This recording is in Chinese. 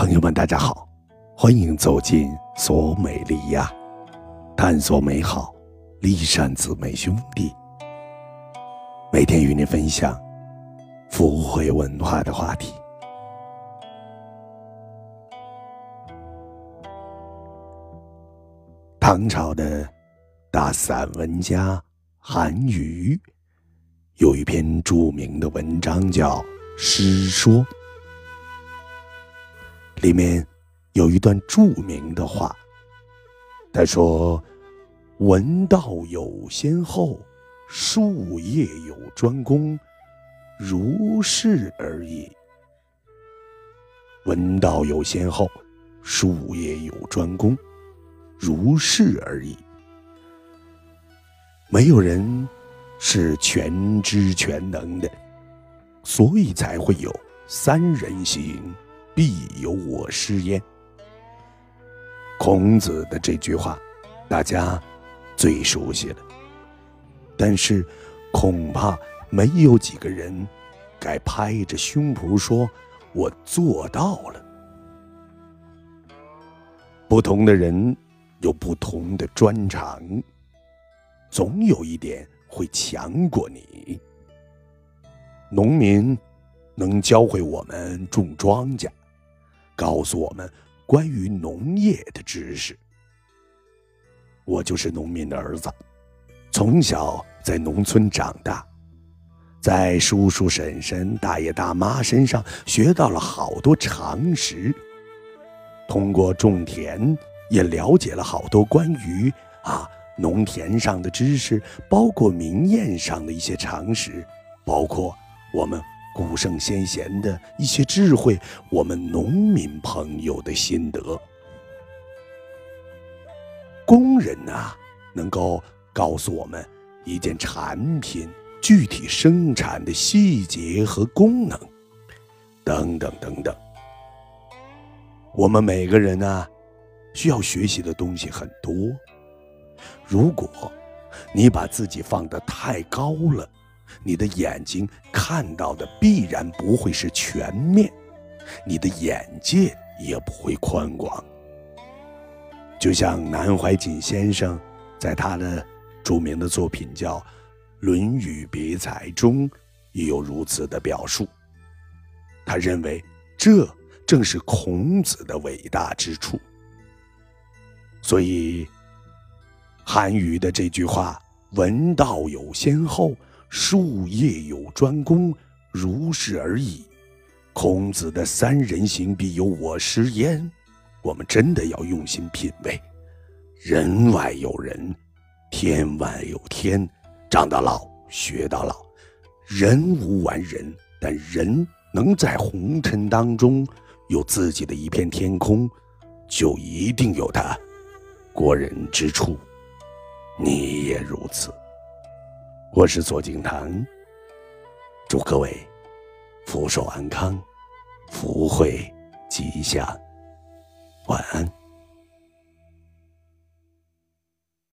朋友们，大家好，欢迎走进索美利亚，探索美好，丽山姊妹兄弟，每天与您分享福慧文化的话题。唐朝的大散文家韩愈有一篇著名的文章，叫《诗说》。里面有一段著名的话，他说：“文道有先后，术业有专攻，如是而已。文道有先后，术业有专攻，如是而已。没有人是全知全能的，所以才会有三人行。”必有我师焉。孔子的这句话，大家最熟悉了。但是，恐怕没有几个人该拍着胸脯说：“我做到了。”不同的人有不同的专长，总有一点会强过你。农民能教会我们种庄稼。告诉我们关于农业的知识。我就是农民的儿子，从小在农村长大，在叔叔婶婶、大爷大妈身上学到了好多常识。通过种田，也了解了好多关于啊农田上的知识，包括明艳上的一些常识，包括我们。古圣先贤的一些智慧，我们农民朋友的心得。工人呐，能够告诉我们一件产品具体生产的细节和功能，等等等等。我们每个人呢，需要学习的东西很多。如果你把自己放得太高了，你的眼睛看到的必然不会是全面，你的眼界也不会宽广。就像南怀瑾先生在他的著名的作品叫《论语别裁》中，也有如此的表述。他认为这正是孔子的伟大之处。所以，韩愈的这句话“文道有先后”。术业有专攻，如是而已。孔子的“三人行，必有我师焉”，我们真的要用心品味。人外有人，天外有天。长到老，学到老。人无完人，但人能在红尘当中有自己的一片天空，就一定有他过人之处。你也如此。我是左敬堂，祝各位福寿安康，福慧吉祥，晚安。